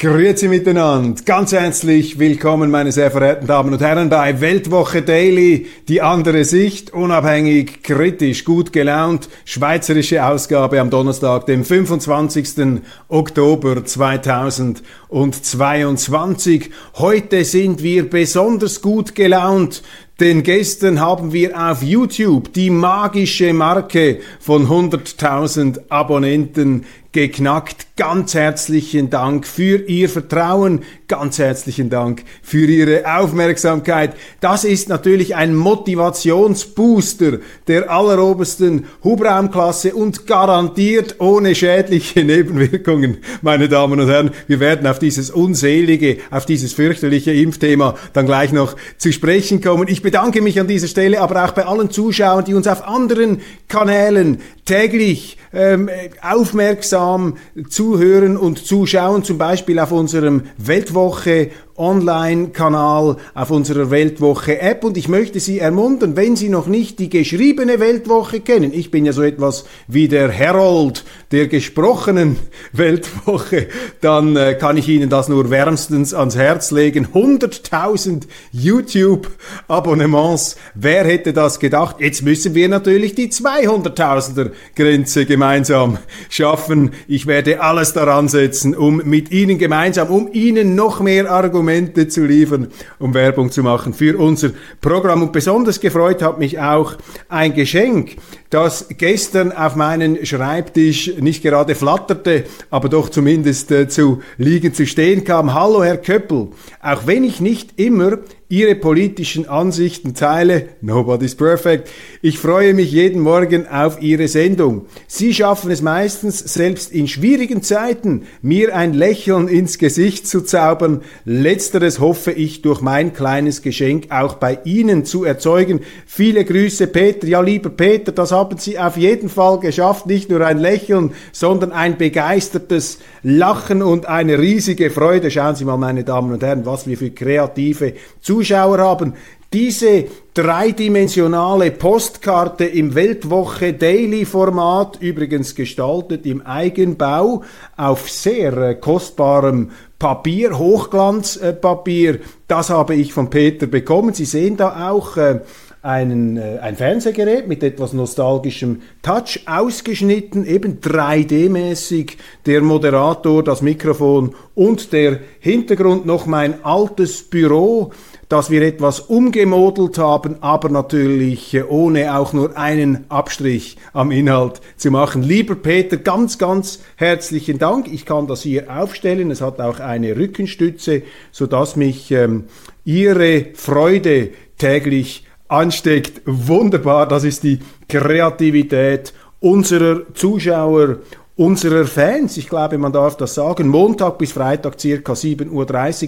Grüezi miteinander. Ganz herzlich willkommen, meine sehr verehrten Damen und Herren, bei Weltwoche Daily. Die andere Sicht, unabhängig, kritisch, gut gelaunt. Schweizerische Ausgabe am Donnerstag, dem 25. Oktober 2022. Heute sind wir besonders gut gelaunt, denn gestern haben wir auf YouTube die magische Marke von 100.000 Abonnenten geknackt. Ganz herzlichen Dank für Ihr Vertrauen, ganz herzlichen Dank für Ihre Aufmerksamkeit. Das ist natürlich ein Motivationsbooster der allerobersten Hubraumklasse und garantiert ohne schädliche Nebenwirkungen, meine Damen und Herren. Wir werden auf dieses unselige, auf dieses fürchterliche Impfthema dann gleich noch zu sprechen kommen. Ich bedanke mich an dieser Stelle aber auch bei allen Zuschauern, die uns auf anderen Kanälen täglich ähm, aufmerksam zuhören und zuschauen, zum Beispiel auf unserem Weltwoche Online-Kanal, auf unserer Weltwoche-App und ich möchte Sie ermuntern, wenn Sie noch nicht die geschriebene Weltwoche kennen, ich bin ja so etwas wie der Herold der gesprochenen Weltwoche, dann äh, kann ich Ihnen das nur wärmstens ans Herz legen. 100.000 YouTube-Abonnements, wer hätte das gedacht? Jetzt müssen wir natürlich die 200.000er Grenze gemeinsam schaffen. Ich werde alles daran setzen, um mit Ihnen gemeinsam, um Ihnen noch mehr Argumente Argumente zu liefern, um Werbung zu machen für unser Programm. Und besonders gefreut hat mich auch ein Geschenk, das gestern auf meinen Schreibtisch nicht gerade flatterte, aber doch zumindest äh, zu liegen, zu stehen kam. Hallo, Herr Köppel. Auch wenn ich nicht immer Ihre politischen Ansichten teile. Nobody's perfect. Ich freue mich jeden Morgen auf Ihre Sendung. Sie schaffen es meistens, selbst in schwierigen Zeiten, mir ein Lächeln ins Gesicht zu zaubern. Letzteres hoffe ich durch mein kleines Geschenk auch bei Ihnen zu erzeugen. Viele Grüße, Peter. Ja, lieber Peter, das haben Sie auf jeden Fall geschafft. Nicht nur ein Lächeln, sondern ein begeistertes Lachen und eine riesige Freude. Schauen Sie mal, meine Damen und Herren, was wir für kreative Zuschauer Zuschauer haben. Diese dreidimensionale Postkarte im Weltwoche Daily Format, übrigens gestaltet im Eigenbau auf sehr äh, kostbarem Papier, Hochglanzpapier, das habe ich von Peter bekommen. Sie sehen da auch äh, einen, äh, ein Fernsehgerät mit etwas nostalgischem Touch ausgeschnitten, eben 3D-mäßig, der Moderator, das Mikrofon und der Hintergrund noch mein altes Büro dass wir etwas umgemodelt haben, aber natürlich äh, ohne auch nur einen Abstrich am Inhalt zu machen. Lieber Peter, ganz, ganz herzlichen Dank. Ich kann das hier aufstellen. Es hat auch eine Rückenstütze, sodass mich ähm, Ihre Freude täglich ansteckt. Wunderbar, das ist die Kreativität unserer Zuschauer unserer Fans. Ich glaube, man darf das sagen. Montag bis Freitag circa 7.30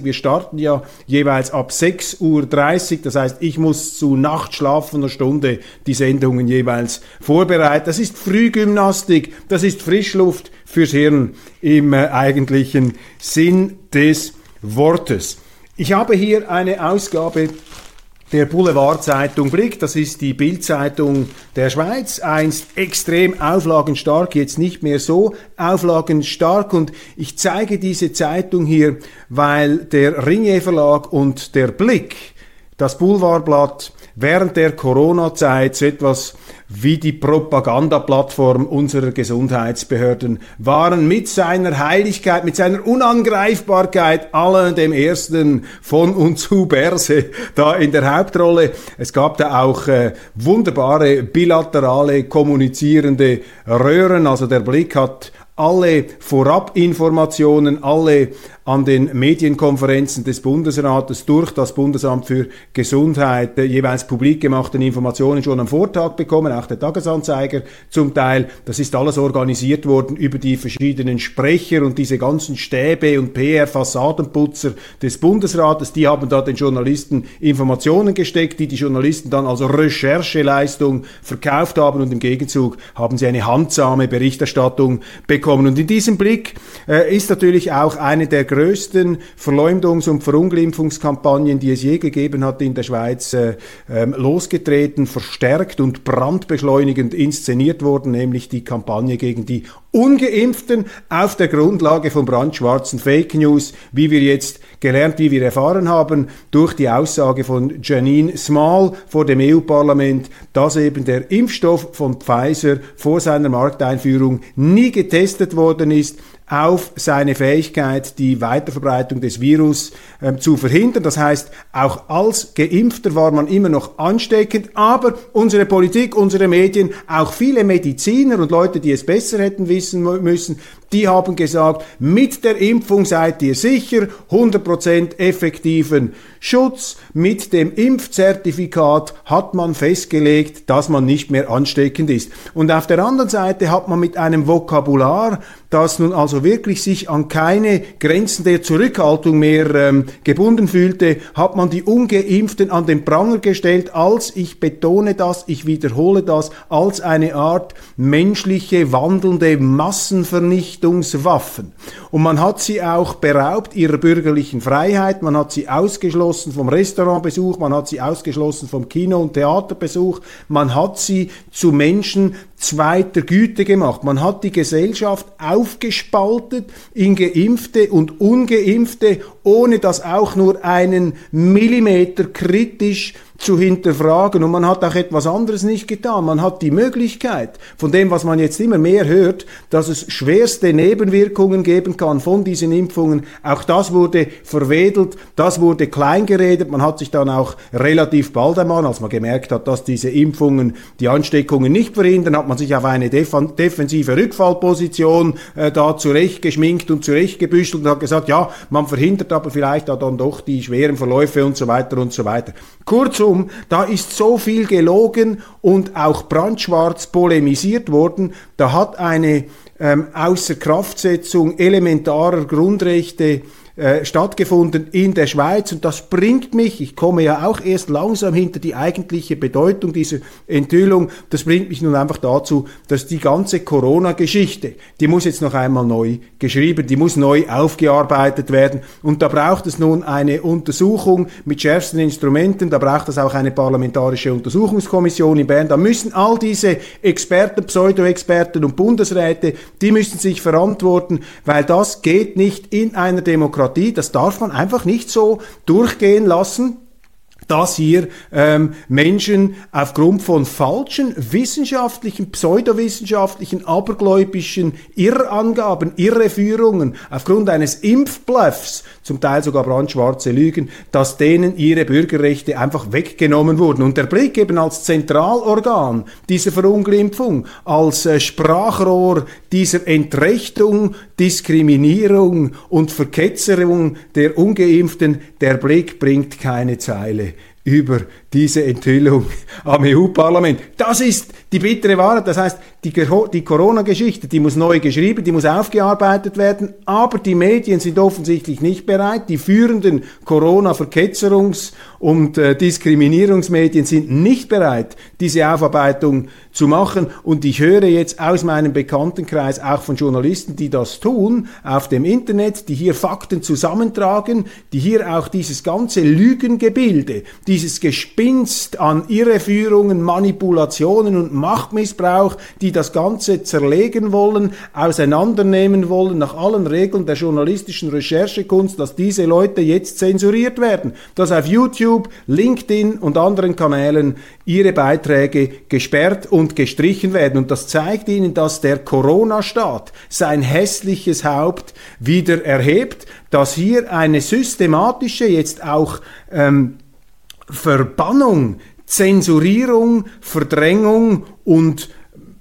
Uhr. Wir starten ja jeweils ab 6.30 Uhr. Das heißt, ich muss zu nachtschlafender Stunde die Sendungen jeweils vorbereiten. Das ist Frühgymnastik. Das ist Frischluft fürs Hirn im äh, eigentlichen Sinn des Wortes. Ich habe hier eine Ausgabe der Boulevardzeitung Blick, das ist die Bildzeitung der Schweiz, einst extrem auflagenstark, jetzt nicht mehr so auflagenstark. Und ich zeige diese Zeitung hier, weil der Ringier Verlag und der Blick, das Boulevardblatt, während der Corona-Zeit so etwas wie die Propagandaplattform unserer Gesundheitsbehörden waren mit seiner Heiligkeit, mit seiner Unangreifbarkeit allen dem ersten von und zu Berse da in der Hauptrolle. Es gab da auch äh, wunderbare bilaterale kommunizierende Röhren, also der Blick hat alle Vorabinformationen, alle an den Medienkonferenzen des Bundesrates durch das Bundesamt für Gesundheit äh, jeweils publik gemachten Informationen schon am Vortag bekommen, auch der Tagesanzeiger zum Teil. Das ist alles organisiert worden über die verschiedenen Sprecher und diese ganzen Stäbe und PR-Fassadenputzer des Bundesrates. Die haben da den Journalisten Informationen gesteckt, die die Journalisten dann als Rechercheleistung verkauft haben und im Gegenzug haben sie eine handsame Berichterstattung bekommen. Und in diesem Blick äh, ist natürlich auch eine der größten Verleumdungs- und Verunglimpfungskampagnen, die es je gegeben hat in der Schweiz, äh, äh, losgetreten, verstärkt und brandbeschleunigend inszeniert worden, nämlich die Kampagne gegen die Ungeimpften auf der Grundlage von brandschwarzen Fake News, wie wir jetzt gelernt, wie wir erfahren haben, durch die Aussage von Janine Small vor dem EU-Parlament, dass eben der Impfstoff von Pfizer vor seiner Markteinführung nie getestet worden ist auf seine Fähigkeit, die Weiterverbreitung des Virus äh, zu verhindern. Das heißt, auch als Geimpfter war man immer noch ansteckend, aber unsere Politik, unsere Medien, auch viele Mediziner und Leute, die es besser hätten wissen müssen, die haben gesagt, mit der Impfung seid ihr sicher, 100% effektiven Schutz. Mit dem Impfzertifikat hat man festgelegt, dass man nicht mehr ansteckend ist. Und auf der anderen Seite hat man mit einem Vokabular, das nun also wirklich sich an keine Grenzen der Zurückhaltung mehr ähm, gebunden fühlte, hat man die Ungeimpften an den Pranger gestellt, als, ich betone das, ich wiederhole das, als eine Art menschliche, wandelnde Massenvernichtungswaffen. Und man hat sie auch beraubt ihrer bürgerlichen Freiheit, man hat sie ausgeschlossen vom Restaurantbesuch, man hat sie ausgeschlossen vom Kino- und Theaterbesuch, man hat sie zu Menschen zweiter Güte gemacht. Man hat die Gesellschaft aufgespaltet in Geimpfte und Ungeimpfte, ohne dass auch nur einen Millimeter kritisch zu hinterfragen. Und man hat auch etwas anderes nicht getan. Man hat die Möglichkeit, von dem, was man jetzt immer mehr hört, dass es schwerste Nebenwirkungen geben kann von diesen Impfungen. Auch das wurde verwedelt, das wurde kleingeredet. Man hat sich dann auch relativ bald einmal, als man gemerkt hat, dass diese Impfungen die Ansteckungen nicht verhindern, hat man sich auf eine def defensive Rückfallposition äh, da zurechtgeschminkt und zurechtgebüschelt und hat gesagt, ja, man verhindert aber vielleicht dann doch die schweren Verläufe und so weiter und so weiter. Kurzum? Da ist so viel gelogen und auch brandschwarz polemisiert worden. Da hat eine ähm, Außerkraftsetzung elementarer Grundrechte äh, stattgefunden in der Schweiz. Und das bringt mich, ich komme ja auch erst langsam hinter die eigentliche Bedeutung dieser Enthüllung, das bringt mich nun einfach dazu, dass die ganze Corona-Geschichte, die muss jetzt noch einmal neu geschrieben, die muss neu aufgearbeitet werden. Und da braucht es nun eine Untersuchung mit schärfsten Instrumenten, da braucht es auch eine parlamentarische Untersuchungskommission in Bern, da müssen all diese Experten, Pseudo-Experten und Bundesräte, die müssen sich verantworten, weil das geht nicht in einer Demokratie Demokratie, das darf man einfach nicht so durchgehen lassen dass hier ähm, Menschen aufgrund von falschen wissenschaftlichen, pseudowissenschaftlichen, abergläubischen Irrangaben, Irreführungen, aufgrund eines Impfbluffs, zum Teil sogar brandschwarze Lügen, dass denen ihre Bürgerrechte einfach weggenommen wurden. Und der Blick eben als Zentralorgan dieser Verunglimpfung, als äh, Sprachrohr dieser Entrechtung, Diskriminierung und Verketzerung der Ungeimpften, der Blick bringt keine Zeile über diese Enthüllung am EU-Parlament. Das ist die bittere Wahrheit. Das heißt, die, die Corona-Geschichte, die muss neu geschrieben, die muss aufgearbeitet werden, aber die Medien sind offensichtlich nicht bereit. Die führenden Corona-Verketzerungs- und äh, Diskriminierungsmedien sind nicht bereit, diese Aufarbeitung zu machen. Und ich höre jetzt aus meinem Bekanntenkreis auch von Journalisten, die das tun, auf dem Internet, die hier Fakten zusammentragen, die hier auch dieses ganze Lügengebilde, dieses Gespinst an Irreführungen, Manipulationen und Machtmissbrauch, die das Ganze zerlegen wollen, auseinandernehmen wollen, nach allen Regeln der journalistischen Recherchekunst, dass diese Leute jetzt zensuriert werden, dass auf YouTube, LinkedIn und anderen Kanälen ihre Beiträge gesperrt und gestrichen werden. Und das zeigt ihnen, dass der Corona-Staat sein hässliches Haupt wieder erhebt, dass hier eine systematische, jetzt auch ähm, Verbannung, Zensurierung, Verdrängung und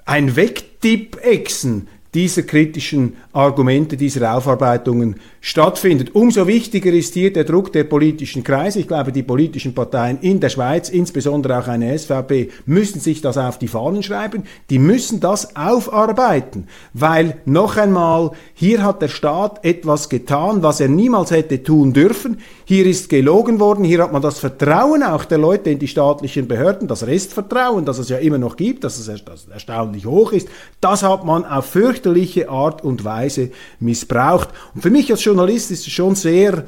ein Wegtippexen dieser kritischen Argumente, dieser Aufarbeitungen stattfindet. Umso wichtiger ist hier der Druck der politischen Kreise. Ich glaube, die politischen Parteien in der Schweiz, insbesondere auch eine SVP, müssen sich das auf die Fahnen schreiben. Die müssen das aufarbeiten, weil noch einmal, hier hat der Staat etwas getan, was er niemals hätte tun dürfen. Hier ist gelogen worden, hier hat man das Vertrauen auch der Leute in die staatlichen Behörden, das Restvertrauen, das es ja immer noch gibt, dass es erstaunlich hoch ist, das hat man auf fürchterliche Art und Weise missbraucht. Und für mich als Journalist ist es schon sehr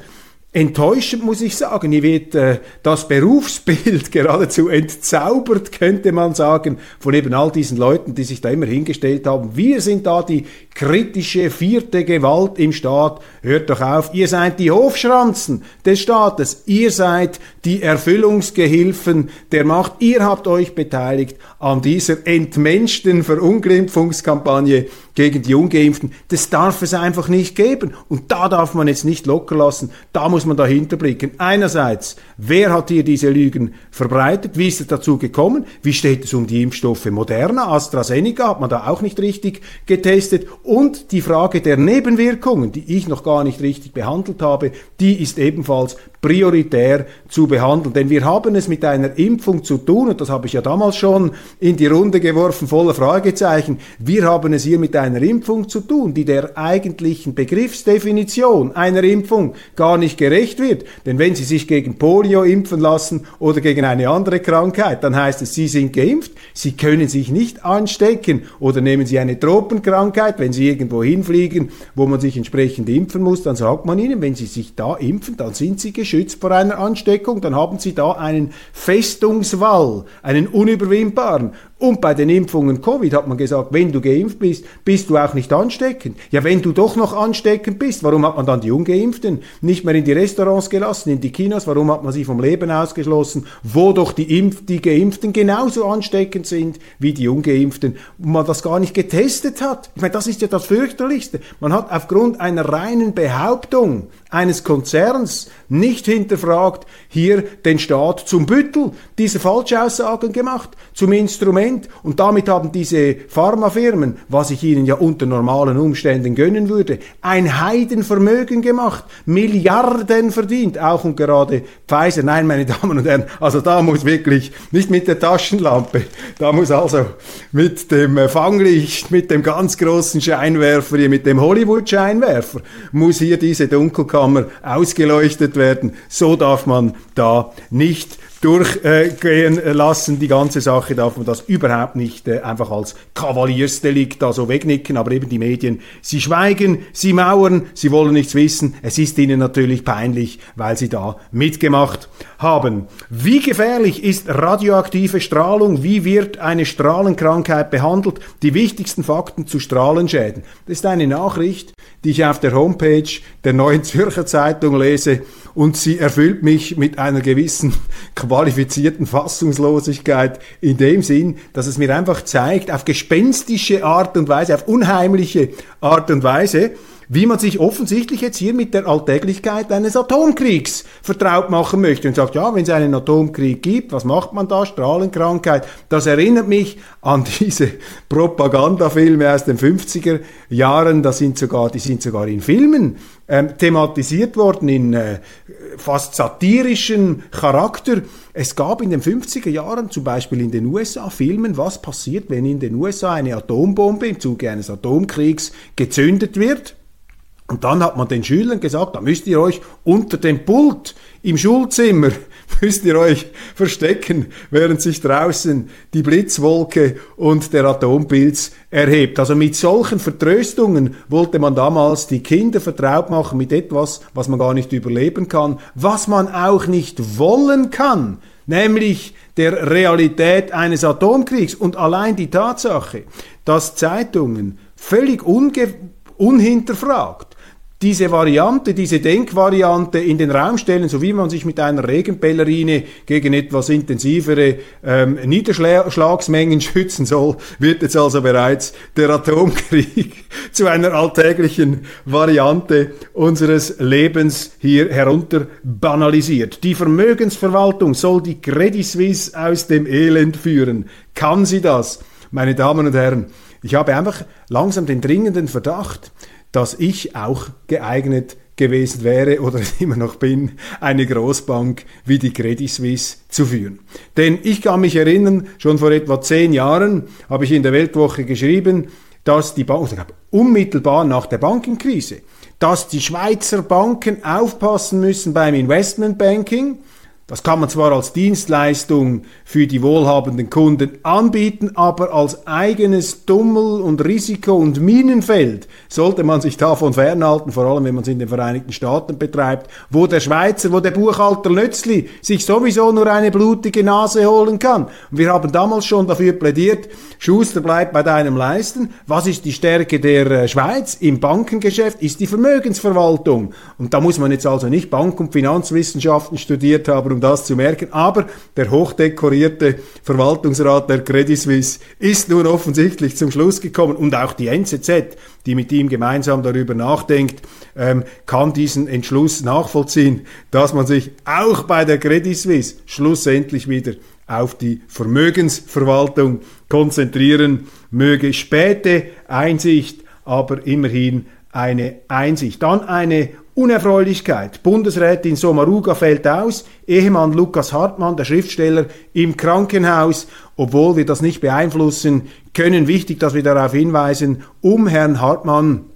enttäuschend, muss ich sagen. Hier wird äh, das Berufsbild geradezu entzaubert, könnte man sagen, von eben all diesen Leuten, die sich da immer hingestellt haben. Wir sind da die kritische vierte Gewalt im Staat. Hört doch auf, ihr seid die Hofschranzen des Staates. Ihr seid die Erfüllungsgehilfen der Macht. Ihr habt euch beteiligt an dieser entmenschten Verunglimpfungskampagne gegen die Ungeimpften. Das darf es einfach nicht geben. Und da darf man jetzt nicht locker lassen. Da muss man dahinter blicken. Einerseits, wer hat hier diese Lügen verbreitet? Wie ist es dazu gekommen? Wie steht es um die Impfstoffe Moderna, AstraZeneca? Hat man da auch nicht richtig getestet? Und die Frage der Nebenwirkungen, die ich noch gar nicht richtig behandelt habe, die ist ebenfalls prioritär zu behandeln. Denn wir haben es mit einer Impfung zu tun, und das habe ich ja damals schon in die Runde geworfen, voller Fragezeichen. Wir haben es hier mit einer Impfung zu tun, die der eigentlichen Begriffsdefinition einer Impfung gar nicht gerecht wird. Denn wenn Sie sich gegen Polio impfen lassen oder gegen eine andere Krankheit, dann heißt es, Sie sind geimpft, Sie können sich nicht anstecken. Oder nehmen Sie eine Tropenkrankheit, wenn Sie irgendwo hinfliegen, wo man sich entsprechend impfen muss, dann sagt man Ihnen, wenn Sie sich da impfen, dann sind Sie geschützt geschützt vor einer Ansteckung, dann haben Sie da einen Festungswall, einen unüberwindbaren. Und bei den Impfungen Covid hat man gesagt, wenn du geimpft bist, bist du auch nicht ansteckend. Ja, wenn du doch noch ansteckend bist, warum hat man dann die Ungeimpften nicht mehr in die Restaurants gelassen, in die Kinos? Warum hat man sie vom Leben ausgeschlossen, wo doch die, Impf die Geimpften genauso ansteckend sind wie die Ungeimpften und man das gar nicht getestet hat? Ich meine, das ist ja das fürchterlichste. Man hat aufgrund einer reinen Behauptung eines Konzerns nicht hinterfragt, hier den Staat zum Büttel dieser Falschaussagen gemacht, zum Instrument. Und damit haben diese Pharmafirmen, was ich ihnen ja unter normalen Umständen gönnen würde, ein Heidenvermögen gemacht, Milliarden verdient, auch und gerade Pfizer. Nein, meine Damen und Herren, also da muss wirklich nicht mit der Taschenlampe, da muss also mit dem Fanglicht, mit dem ganz großen Scheinwerfer, hier mit dem Hollywood-Scheinwerfer, muss hier diese Dunkelkammer ausgeleuchtet werden. So darf man da nicht durchgehen lassen. Die ganze Sache darf man das überhaupt nicht äh, einfach als Kavaliersdelikt da so wegnicken. Aber eben die Medien, sie schweigen, sie mauern, sie wollen nichts wissen. Es ist ihnen natürlich peinlich, weil sie da mitgemacht haben. Wie gefährlich ist radioaktive Strahlung? Wie wird eine Strahlenkrankheit behandelt? Die wichtigsten Fakten zu Strahlenschäden. Das ist eine Nachricht, die ich auf der Homepage der Neuen Zürcher Zeitung lese und sie erfüllt mich mit einer gewissen qualifizierten Fassungslosigkeit in dem Sinn, dass es mir einfach zeigt, auf gespenstische Art und Weise, auf unheimliche Art und Weise, wie man sich offensichtlich jetzt hier mit der Alltäglichkeit eines Atomkriegs vertraut machen möchte und sagt, ja, wenn es einen Atomkrieg gibt, was macht man da? Strahlenkrankheit. Das erinnert mich an diese Propagandafilme aus den 50er Jahren, das sind sogar, die sind sogar in Filmen ähm, thematisiert worden, in äh, fast satirischen Charakter. Es gab in den 50er Jahren zum Beispiel in den USA Filmen, was passiert, wenn in den USA eine Atombombe im Zuge eines Atomkriegs gezündet wird. Und dann hat man den Schülern gesagt, da müsst ihr euch unter dem Pult im Schulzimmer, müsst ihr euch verstecken, während sich draußen die Blitzwolke und der Atompilz erhebt. Also mit solchen Vertröstungen wollte man damals die Kinder vertraut machen mit etwas, was man gar nicht überleben kann, was man auch nicht wollen kann, nämlich der Realität eines Atomkriegs. Und allein die Tatsache, dass Zeitungen völlig unhinterfragt diese Variante, diese Denkvariante in den Raum stellen, so wie man sich mit einer Regenpellerine gegen etwas intensivere ähm, Niederschlagsmengen schützen soll, wird jetzt also bereits der Atomkrieg zu einer alltäglichen Variante unseres Lebens hier herunter banalisiert. Die Vermögensverwaltung soll die Credit Suisse aus dem Elend führen. Kann sie das? Meine Damen und Herren, Ich habe einfach langsam den dringenden Verdacht, dass ich auch geeignet gewesen wäre oder immer noch bin, eine Großbank wie die Credit Suisse zu führen. Denn ich kann mich erinnern, schon vor etwa zehn Jahren habe ich in der Weltwoche geschrieben, dass die Bank, unmittelbar nach der Bankenkrise, dass die Schweizer Banken aufpassen müssen beim Investmentbanking, das kann man zwar als Dienstleistung für die wohlhabenden Kunden anbieten, aber als eigenes Dummel- und Risiko- und Minenfeld sollte man sich davon fernhalten, vor allem wenn man es in den Vereinigten Staaten betreibt, wo der Schweizer, wo der Buchhalter Nötzli sich sowieso nur eine blutige Nase holen kann. Und wir haben damals schon dafür plädiert, Schuster bleibt bei deinem Leisten. Was ist die Stärke der äh, Schweiz im Bankengeschäft? Ist die Vermögensverwaltung. Und da muss man jetzt also nicht Bank- und Finanzwissenschaften studiert haben, um das zu merken. Aber der hochdekorierte Verwaltungsrat der Credit Suisse ist nun offensichtlich zum Schluss gekommen und auch die NZZ, die mit ihm gemeinsam darüber nachdenkt, ähm, kann diesen Entschluss nachvollziehen, dass man sich auch bei der Credit Suisse schlussendlich wieder auf die Vermögensverwaltung konzentrieren möge. Späte Einsicht, aber immerhin eine Einsicht. Dann eine Unerfreulichkeit. Bundesrätin Sommaruga fällt aus, Ehemann Lukas Hartmann, der Schriftsteller, im Krankenhaus. Obwohl wir das nicht beeinflussen können, wichtig, dass wir darauf hinweisen, um Herrn Hartmann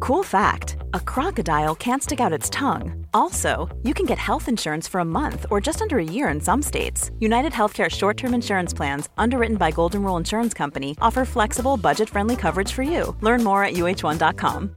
Cool fact a crocodile can't stick out its tongue. Also, you can get health insurance for a month or just under a year in some states. United Healthcare short term insurance plans, underwritten by Golden Rule Insurance Company, offer flexible, budget friendly coverage for you. Learn more at uh1.com.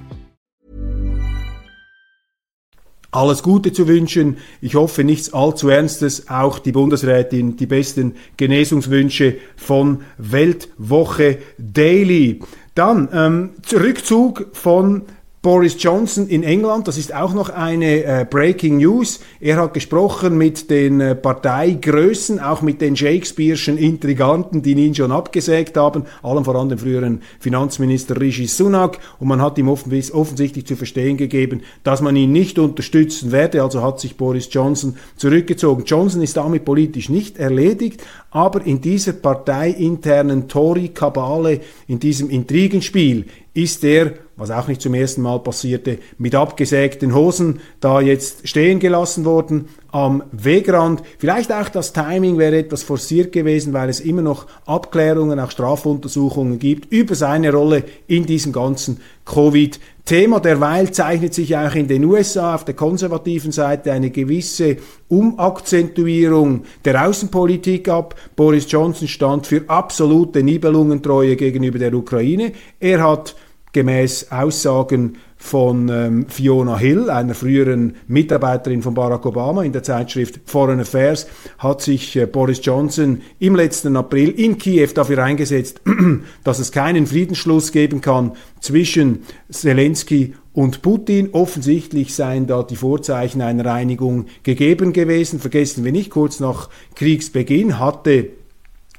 alles Gute zu wünschen. Ich hoffe nichts allzu Ernstes. Auch die Bundesrätin die besten Genesungswünsche von Weltwoche Daily. Dann ähm, Rückzug von Boris Johnson in England, das ist auch noch eine äh, Breaking News. Er hat gesprochen mit den äh, Parteigrößen, auch mit den Shakespeare'schen Intriganten, die ihn schon abgesägt haben, allem voran dem früheren Finanzminister Rishi Sunak. Und man hat ihm offensichtlich zu verstehen gegeben, dass man ihn nicht unterstützen werde. Also hat sich Boris Johnson zurückgezogen. Johnson ist damit politisch nicht erledigt, aber in dieser parteiinternen Tory-Kabale, in diesem Intrigenspiel, ist er, was auch nicht zum ersten Mal passierte, mit abgesägten Hosen da jetzt stehen gelassen worden am Wegrand. Vielleicht auch das Timing wäre etwas forciert gewesen, weil es immer noch Abklärungen, auch Strafuntersuchungen gibt über seine Rolle in diesem ganzen Covid-Thema. Derweil zeichnet sich auch in den USA auf der konservativen Seite eine gewisse Umakzentuierung der Außenpolitik ab. Boris Johnson stand für absolute Nibelungentreue gegenüber der Ukraine. Er hat gemäß Aussagen von ähm, Fiona Hill, einer früheren Mitarbeiterin von Barack Obama in der Zeitschrift Foreign Affairs, hat sich äh, Boris Johnson im letzten April in Kiew dafür eingesetzt, dass es keinen Friedensschluss geben kann zwischen Zelensky und Putin. Offensichtlich seien da die Vorzeichen einer Einigung gegeben gewesen. Vergessen wir nicht, kurz nach Kriegsbeginn hatte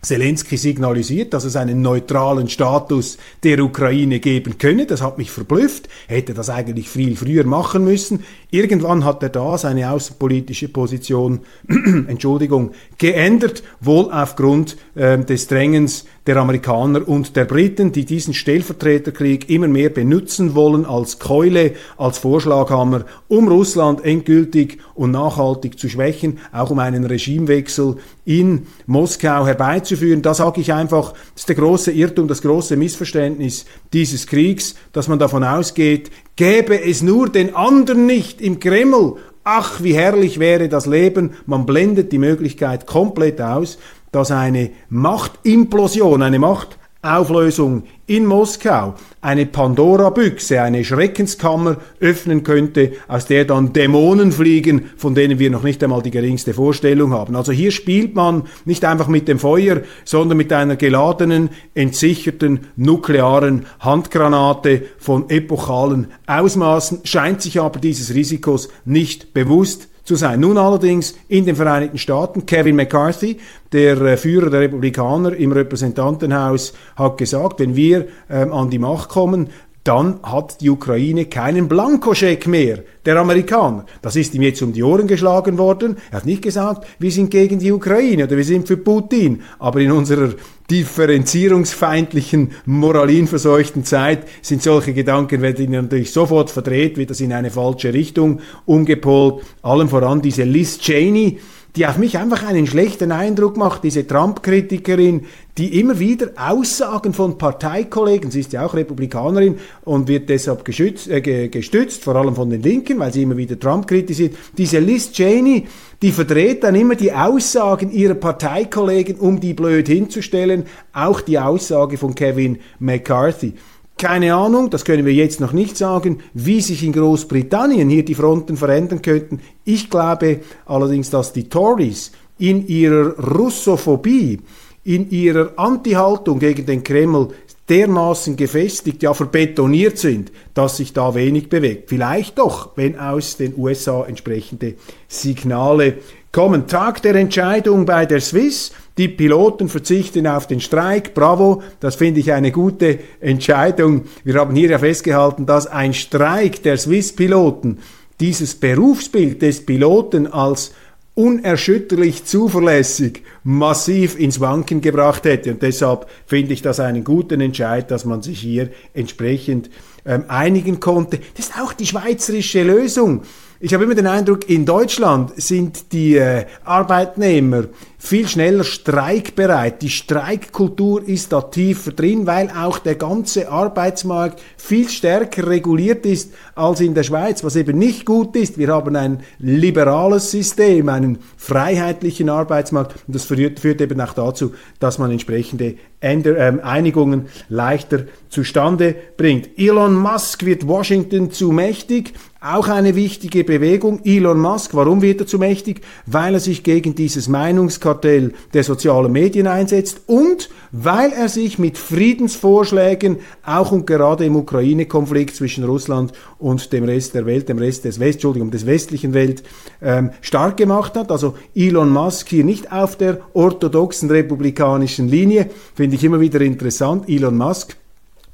Zelensky signalisiert, dass es einen neutralen Status der Ukraine geben könne. Das hat mich verblüfft. Er hätte das eigentlich viel früher machen müssen. Irgendwann hat er da seine außenpolitische Position, Entschuldigung, geändert, wohl aufgrund äh, des Drängens der Amerikaner und der Briten, die diesen Stellvertreterkrieg immer mehr benutzen wollen als Keule, als Vorschlaghammer, um Russland endgültig und nachhaltig zu schwächen, auch um einen Regimewechsel in Moskau herbeizuführen. Da sage ich einfach, das ist der große Irrtum, das große Missverständnis dieses Kriegs, dass man davon ausgeht, Gäbe es nur den anderen nicht im Kreml, ach, wie herrlich wäre das Leben, man blendet die Möglichkeit komplett aus, dass eine Machtimplosion, eine Macht Auflösung in Moskau eine Pandora-Büchse, eine Schreckenskammer öffnen könnte, aus der dann Dämonen fliegen, von denen wir noch nicht einmal die geringste Vorstellung haben. Also hier spielt man nicht einfach mit dem Feuer, sondern mit einer geladenen, entsicherten nuklearen Handgranate von epochalen Ausmaßen, scheint sich aber dieses Risikos nicht bewusst zu sein. Nun allerdings in den Vereinigten Staaten, Kevin McCarthy, der äh, Führer der Republikaner im Repräsentantenhaus, hat gesagt, wenn wir ähm, an die Macht kommen, dann hat die Ukraine keinen Blankoscheck mehr der Amerikaner. Das ist ihm jetzt um die Ohren geschlagen worden. Er hat nicht gesagt, wir sind gegen die Ukraine oder wir sind für Putin. Aber in unserer differenzierungsfeindlichen, moralinverseuchten Zeit sind solche Gedanken, werden natürlich sofort verdreht, wird das in eine falsche Richtung umgepolt. Allem voran diese Liz Cheney, die auf mich einfach einen schlechten Eindruck macht, diese Trump-Kritikerin, die immer wieder Aussagen von Parteikollegen, sie ist ja auch Republikanerin und wird deshalb geschützt, äh, gestützt, vor allem von den Linken, weil sie immer wieder Trump kritisiert. Diese Liz Cheney, die verdreht dann immer die Aussagen ihrer Parteikollegen, um die blöd hinzustellen, auch die Aussage von Kevin McCarthy. Keine Ahnung, das können wir jetzt noch nicht sagen, wie sich in Großbritannien hier die Fronten verändern könnten. Ich glaube allerdings, dass die Tories in ihrer Russophobie, in ihrer Antihaltung gegen den Kreml dermaßen gefestigt, ja verbetoniert sind, dass sich da wenig bewegt. Vielleicht doch, wenn aus den USA entsprechende Signale kommen. Tag der Entscheidung bei der Swiss. Die Piloten verzichten auf den Streik. Bravo, das finde ich eine gute Entscheidung. Wir haben hier ja festgehalten, dass ein Streik der Swiss-Piloten dieses Berufsbild des Piloten als unerschütterlich zuverlässig massiv ins Wanken gebracht hätte. Und deshalb finde ich das einen guten Entscheid, dass man sich hier entsprechend ähm, einigen konnte. Das ist auch die schweizerische Lösung. Ich habe immer den Eindruck, in Deutschland sind die äh, Arbeitnehmer viel schneller streikbereit. Die Streikkultur ist da tiefer drin, weil auch der ganze Arbeitsmarkt viel stärker reguliert ist als in der Schweiz, was eben nicht gut ist. Wir haben ein liberales System, einen freiheitlichen Arbeitsmarkt und das führt, führt eben auch dazu, dass man entsprechende Änder äh, Einigungen leichter zustande bringt. Elon Musk wird Washington zu mächtig. Auch eine wichtige Bewegung. Elon Musk, warum wird er zu mächtig? Weil er sich gegen dieses Meinungskartell der sozialen Medien einsetzt und weil er sich mit Friedensvorschlägen auch und gerade im Ukraine-Konflikt zwischen Russland und dem Rest der Welt, dem Rest des West, Entschuldigung, des westlichen Welt ähm, stark gemacht hat. Also Elon Musk hier nicht auf der orthodoxen republikanischen Linie, finde ich immer wieder interessant. Elon Musk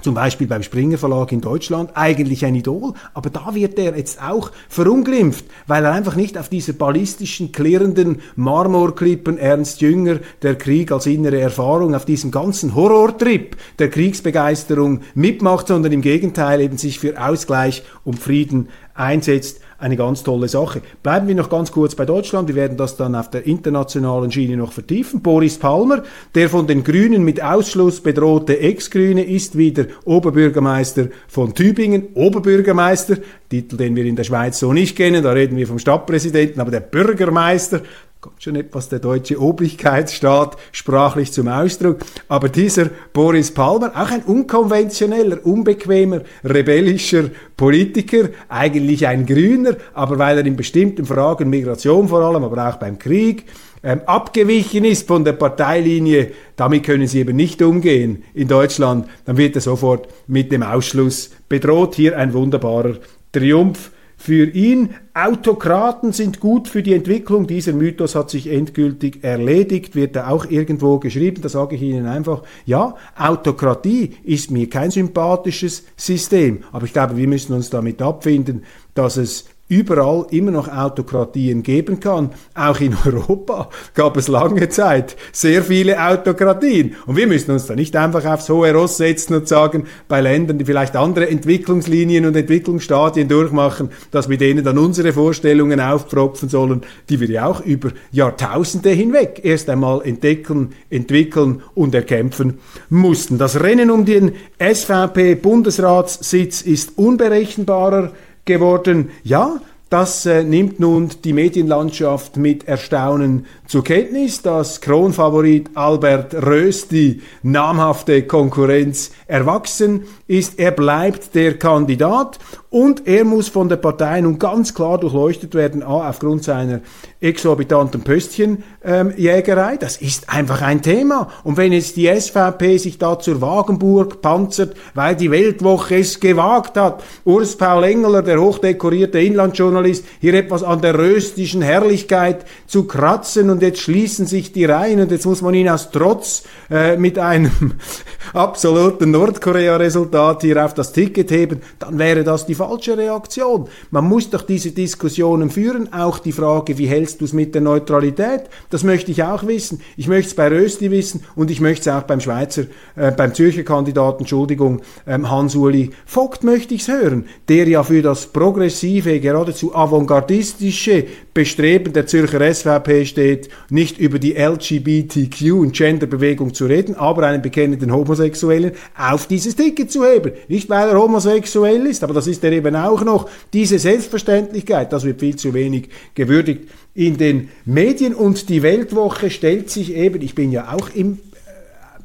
zum Beispiel beim Springer Verlag in Deutschland, eigentlich ein Idol, aber da wird er jetzt auch verunglimpft, weil er einfach nicht auf dieser ballistischen, klirrenden Marmorklippen Ernst Jünger, der Krieg als innere Erfahrung, auf diesem ganzen Horrortrip der Kriegsbegeisterung mitmacht, sondern im Gegenteil eben sich für Ausgleich und Frieden einsetzt eine ganz tolle Sache. Bleiben wir noch ganz kurz bei Deutschland. Wir werden das dann auf der internationalen Schiene noch vertiefen. Boris Palmer, der von den Grünen mit Ausschluss bedrohte Ex-Grüne, ist wieder Oberbürgermeister von Tübingen. Oberbürgermeister, Titel, den wir in der Schweiz so nicht kennen. Da reden wir vom Stadtpräsidenten, aber der Bürgermeister kommt schon etwas der deutsche Obrigkeitsstaat sprachlich zum Ausdruck. Aber dieser Boris Palmer, auch ein unkonventioneller, unbequemer, rebellischer Politiker, eigentlich ein Grüner, aber weil er in bestimmten Fragen, Migration vor allem, aber auch beim Krieg, ähm, abgewichen ist von der Parteilinie, damit können sie eben nicht umgehen in Deutschland, dann wird er sofort mit dem Ausschluss bedroht. Hier ein wunderbarer Triumph für ihn. Autokraten sind gut für die Entwicklung. Dieser Mythos hat sich endgültig erledigt, wird er auch irgendwo geschrieben. Da sage ich Ihnen einfach, ja, Autokratie ist mir kein sympathisches System. Aber ich glaube, wir müssen uns damit abfinden, dass es überall immer noch Autokratien geben kann. Auch in Europa gab es lange Zeit sehr viele Autokratien. Und wir müssen uns da nicht einfach aufs hohe Ross setzen und sagen, bei Ländern, die vielleicht andere Entwicklungslinien und Entwicklungsstadien durchmachen, dass wir denen dann unsere Vorstellungen aufpropfen sollen, die wir ja auch über Jahrtausende hinweg erst einmal entdecken, entwickeln und erkämpfen mussten. Das Rennen um den SVP-Bundesratssitz ist unberechenbarer geworden. Ja, Das äh, nimmt nun die Medienlandschaft mit Erstaunen zur Kenntnis, dass Kronfavorit Albert Rös die namhafte Konkurrenz erwachsen ist. Er bleibt der Kandidat und er muss von der Partei nun ganz klar durchleuchtet werden, a, aufgrund seiner exorbitanten Pöstchenjägerei. Ähm, das ist einfach ein Thema. Und wenn jetzt die SVP sich da zur Wagenburg panzert, weil die Weltwoche es gewagt hat, Urs Paul Engeler, der hochdekorierte Inlandjournalist, hier etwas an der röstischen Herrlichkeit zu kratzen und jetzt schließen sich die Reihen und jetzt muss man ihn aus Trotz äh, mit einem absoluten Nordkorea-Resultat hier auf das Ticket heben, dann wäre das die falsche Reaktion. Man muss doch diese Diskussionen führen, auch die Frage, wie hältst du es mit der Neutralität? Das möchte ich auch wissen. Ich möchte es bei Rösti wissen und ich möchte es auch beim Schweizer, äh, beim Zürcher Kandidaten, Entschuldigung, ähm, Hans-Uli Vogt möchte ich es hören, der ja für das progressive, geradezu avantgardistische Bestreben der Zürcher SVP steht, nicht über die LGBTQ und Genderbewegung zu reden, aber einen bekennenden Homosexuellen auf dieses Ticket zu heben. Nicht weil er homosexuell ist, aber das ist er eben auch noch. Diese Selbstverständlichkeit, das wird viel zu wenig gewürdigt in den Medien und die Weltwoche stellt sich eben, ich bin ja auch im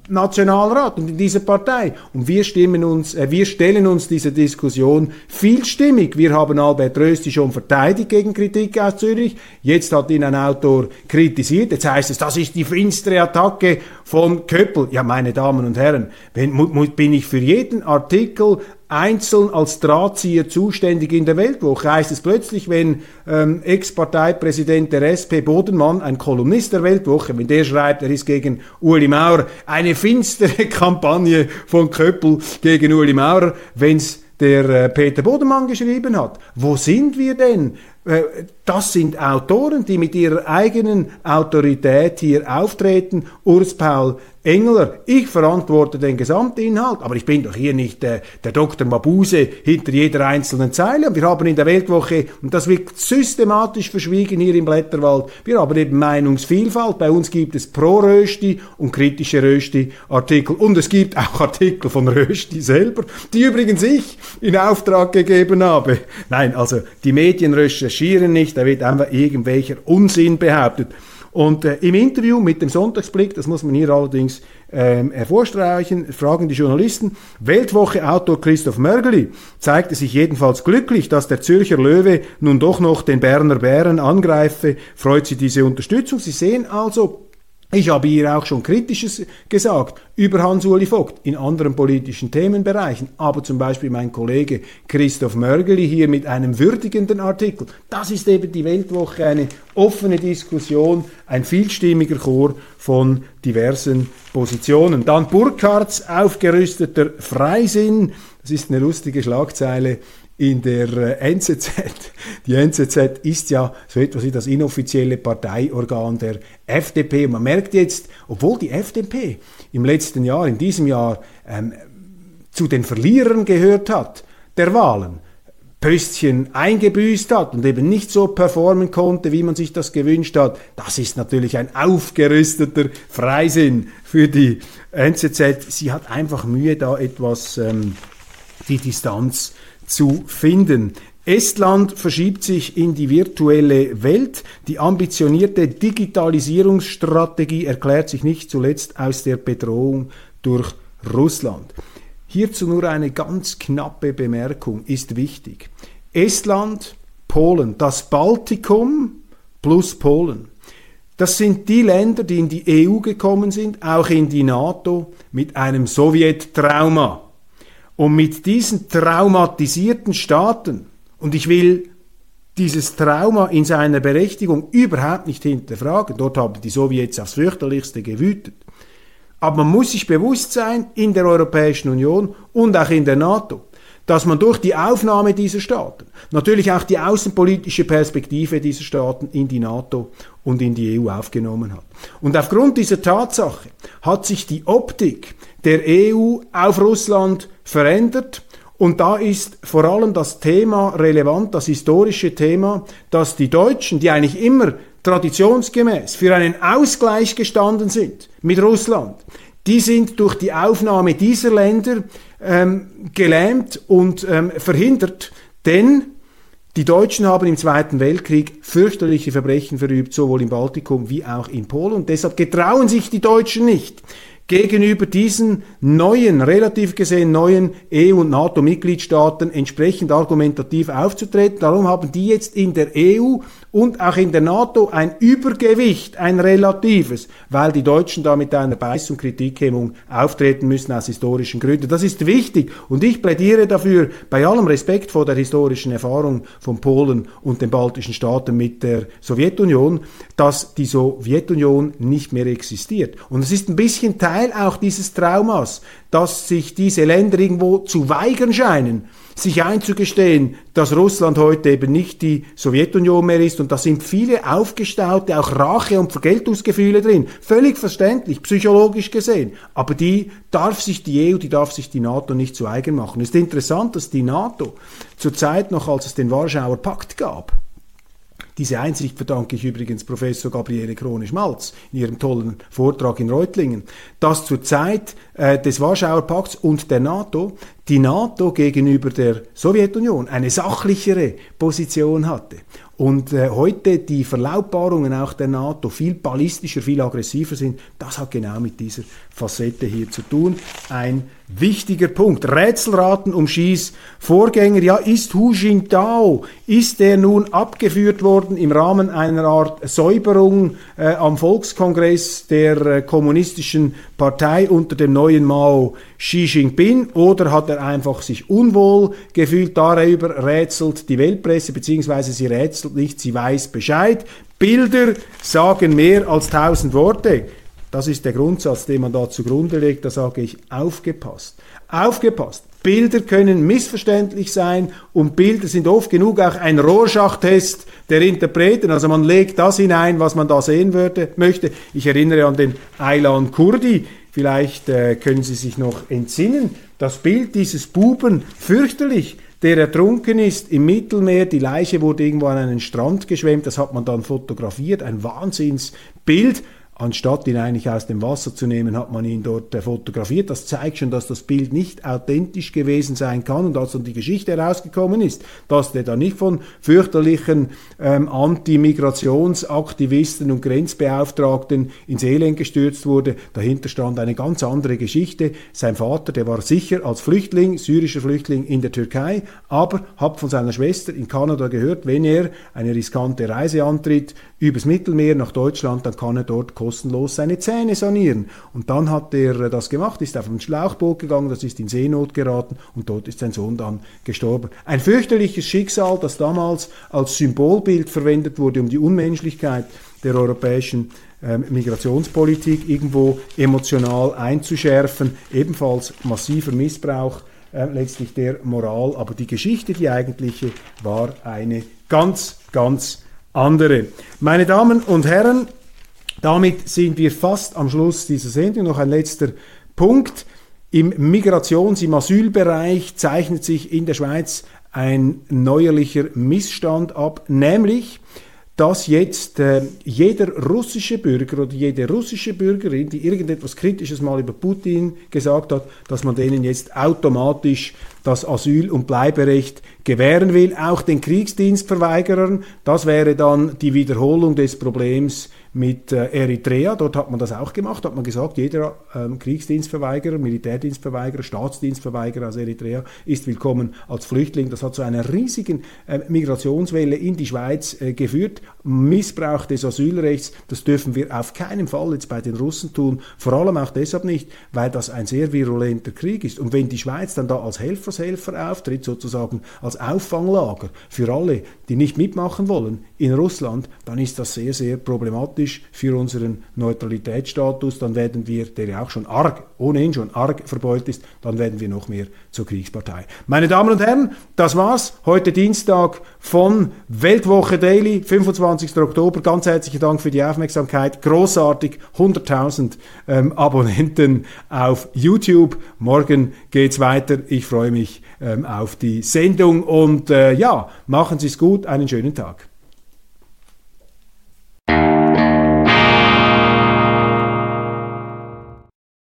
Nationalrat und in dieser Partei. Und wir stimmen uns, äh, wir stellen uns dieser Diskussion vielstimmig. Wir haben Albert Rösti schon verteidigt gegen Kritik aus Zürich. Jetzt hat ihn ein Autor kritisiert. Jetzt heißt es, das ist die finstere Attacke von Köppel. Ja, meine Damen und Herren, wenn, bin ich für jeden Artikel einzeln als Drahtzieher zuständig in der Weltwoche. Heißt es plötzlich, wenn ähm, Ex-Parteipräsident der SP Bodenmann, ein Kolumnist der Weltwoche, wenn der schreibt, er ist gegen Uli Maurer, eine finstere Kampagne von Köppel gegen Uli Maurer, wenn's der äh, Peter Bodenmann geschrieben hat. Wo sind wir denn? Äh, das sind Autoren, die mit ihrer eigenen Autorität hier auftreten. Urs Paul Engler, ich verantworte den Gesamtinhalt, aber ich bin doch hier nicht äh, der Dr. Mabuse hinter jeder einzelnen Zeile. Wir haben in der Weltwoche, und das wird systematisch verschwiegen hier im Blätterwald, wir haben eben Meinungsvielfalt. Bei uns gibt es pro-Rösti und kritische Rösti-Artikel. Und es gibt auch Artikel von Rösti selber, die übrigens ich in Auftrag gegeben habe. Nein, also die Medien recherchieren nicht, da wird einfach irgendwelcher Unsinn behauptet. Und äh, im Interview mit dem Sonntagsblick, das muss man hier allerdings ähm, hervorstreichen, fragen die Journalisten, Weltwoche-Autor Christoph Mörgeli zeigte sich jedenfalls glücklich, dass der Zürcher Löwe nun doch noch den Berner Bären angreife, freut sie diese Unterstützung. Sie sehen also, ich habe hier auch schon Kritisches gesagt über Hans-Uli Vogt in anderen politischen Themenbereichen, aber zum Beispiel mein Kollege Christoph Mörgeli hier mit einem würdigenden Artikel. Das ist eben die Weltwoche, eine offene Diskussion, ein vielstimmiger Chor von diversen Positionen. Dann Burkhards aufgerüsteter Freisinn, das ist eine lustige Schlagzeile in der äh, NZZ. Die NZZ ist ja so etwas wie das inoffizielle Parteiorgan der FDP. Und man merkt jetzt, obwohl die FDP im letzten Jahr, in diesem Jahr, ähm, zu den Verlierern gehört hat, der Wahlen, Pöstchen eingebüßt hat und eben nicht so performen konnte, wie man sich das gewünscht hat, das ist natürlich ein aufgerüsteter Freisinn für die NZZ. Sie hat einfach Mühe, da etwas ähm, die Distanz zu finden. Estland verschiebt sich in die virtuelle Welt. Die ambitionierte Digitalisierungsstrategie erklärt sich nicht zuletzt aus der Bedrohung durch Russland. Hierzu nur eine ganz knappe Bemerkung ist wichtig. Estland, Polen, das Baltikum plus Polen. Das sind die Länder, die in die EU gekommen sind, auch in die NATO, mit einem Sowjettrauma. Und mit diesen traumatisierten Staaten, und ich will dieses Trauma in seiner Berechtigung überhaupt nicht hinterfragen, dort haben die Sowjets aufs fürchterlichste gewütet, aber man muss sich bewusst sein, in der Europäischen Union und auch in der NATO, dass man durch die Aufnahme dieser Staaten, natürlich auch die außenpolitische Perspektive dieser Staaten in die NATO und in die EU aufgenommen hat. Und aufgrund dieser Tatsache hat sich die Optik der EU auf Russland verändert. Und da ist vor allem das Thema relevant, das historische Thema, dass die Deutschen, die eigentlich immer traditionsgemäß für einen Ausgleich gestanden sind mit Russland, die sind durch die Aufnahme dieser Länder ähm, gelähmt und ähm, verhindert, denn Die Deutschen haben im Zweiten Weltkrieg fürchterliche Verbrechen verübt, sowohl im Baltikum wie auch in Polen. Und deshalb getrauen sich die Deutschen nicht, gegenüber diesen neuen, relativ gesehen neuen EU- und NATO-Mitgliedstaaten entsprechend argumentativ aufzutreten. Darum haben die jetzt in der EU und auch in der NATO ein Übergewicht, ein relatives, weil die Deutschen da mit einer Beiß- und Kritikhemmung auftreten müssen aus historischen Gründen. Das ist wichtig und ich plädiere dafür, bei allem Respekt vor der historischen Erfahrung von Polen und den baltischen Staaten mit der Sowjetunion, dass die Sowjetunion nicht mehr existiert. Und es ist ein bisschen Teil auch dieses Traumas, dass sich diese Länder irgendwo zu weigern scheinen, sich einzugestehen, dass Russland heute eben nicht die Sowjetunion mehr ist und da sind viele aufgestaute, auch Rache- und Vergeltungsgefühle drin. Völlig verständlich, psychologisch gesehen. Aber die darf sich die EU, die darf sich die NATO nicht zu eigen machen. Es ist interessant, dass die NATO zur Zeit noch, als es den Warschauer Pakt gab, diese Einsicht verdanke ich übrigens Professor Gabriele Krone-Schmalz in ihrem tollen Vortrag in Reutlingen, dass zur Zeit äh, des Warschauer Pakts und der NATO die NATO gegenüber der Sowjetunion eine sachlichere Position hatte. Und äh, heute die Verlautbarungen auch der NATO viel ballistischer, viel aggressiver sind, das hat genau mit dieser Facette hier zu tun. Ein wichtiger Punkt. Rätselraten um Schieß. Vorgänger, ja, ist Hu Jintao, ist er nun abgeführt worden im Rahmen einer Art Säuberung äh, am Volkskongress der äh, kommunistischen Partei unter dem neuen Mao Xi Jinping oder hat er einfach sich unwohl gefühlt darüber, rätselt die Weltpresse, beziehungsweise sie rätselt nicht, sie weiß Bescheid. Bilder sagen mehr als tausend Worte. Das ist der Grundsatz, den man da zugrunde legt. Da sage ich, aufgepasst. Aufgepasst. Bilder können missverständlich sein und Bilder sind oft genug auch ein Rohrschachtest der Interpreten. Also man legt das hinein, was man da sehen würde, möchte. Ich erinnere an den Aylan Kurdi. Vielleicht äh, können Sie sich noch entsinnen. Das Bild dieses Buben, fürchterlich, der ertrunken ist im Mittelmeer. Die Leiche wurde irgendwo an einen Strand geschwemmt. Das hat man dann fotografiert. Ein Wahnsinnsbild. Anstatt ihn eigentlich aus dem Wasser zu nehmen, hat man ihn dort äh, fotografiert. Das zeigt schon, dass das Bild nicht authentisch gewesen sein kann und als dann die Geschichte herausgekommen ist, dass der da nicht von fürchterlichen ähm, Anti-Migrationsaktivisten und Grenzbeauftragten ins Elend gestürzt wurde. Dahinter stand eine ganz andere Geschichte. Sein Vater, der war sicher als Flüchtling, syrischer Flüchtling in der Türkei, aber hat von seiner Schwester in Kanada gehört, wenn er eine riskante Reise antritt übers Mittelmeer nach Deutschland, dann kann er dort kostenlos seine Zähne sanieren. Und dann hat er äh, das gemacht, ist auf ein Schlauchboot gegangen, das ist in Seenot geraten und dort ist sein Sohn dann gestorben. Ein fürchterliches Schicksal, das damals als Symbolbild verwendet wurde, um die Unmenschlichkeit der europäischen ähm, Migrationspolitik irgendwo emotional einzuschärfen. Ebenfalls massiver Missbrauch äh, letztlich der Moral. Aber die Geschichte, die eigentliche, war eine ganz, ganz andere. Meine Damen und Herren, damit sind wir fast am Schluss dieser Sendung. Noch ein letzter Punkt. Im Migrations-, im Asylbereich zeichnet sich in der Schweiz ein neuerlicher Missstand ab, nämlich dass jetzt äh, jeder russische Bürger oder jede russische Bürgerin, die irgendetwas Kritisches mal über Putin gesagt hat, dass man denen jetzt automatisch das Asyl- und Bleiberecht gewähren will, auch den Kriegsdienstverweigerern. Das wäre dann die Wiederholung des Problems mit äh, Eritrea. Dort hat man das auch gemacht, hat man gesagt, jeder ähm, Kriegsdienstverweigerer, Militärdienstverweigerer, Staatsdienstverweigerer aus Eritrea ist willkommen als Flüchtling. Das hat zu einer riesigen äh, Migrationswelle in die Schweiz äh, geführt. Missbrauch des Asylrechts, das dürfen wir auf keinen Fall jetzt bei den Russen tun. Vor allem auch deshalb nicht, weil das ein sehr virulenter Krieg ist. Und wenn die Schweiz dann da als Helfershelfer auftritt, sozusagen als Auffanglager für alle, die nicht mitmachen wollen in Russland, dann ist das sehr, sehr problematisch für unseren Neutralitätsstatus. Dann werden wir, der ja auch schon arg, ohnehin schon arg verbeult ist, dann werden wir noch mehr zur Kriegspartei. Meine Damen und Herren, das war's. Heute Dienstag von Weltwoche Daily, 25. Oktober. Ganz herzlichen Dank für die Aufmerksamkeit. Großartig, 100.000 ähm, Abonnenten auf YouTube. Morgen geht's weiter. Ich freue mich ähm, auf die Sendung und äh, ja, machen Sie es gut. Einen schönen Tag.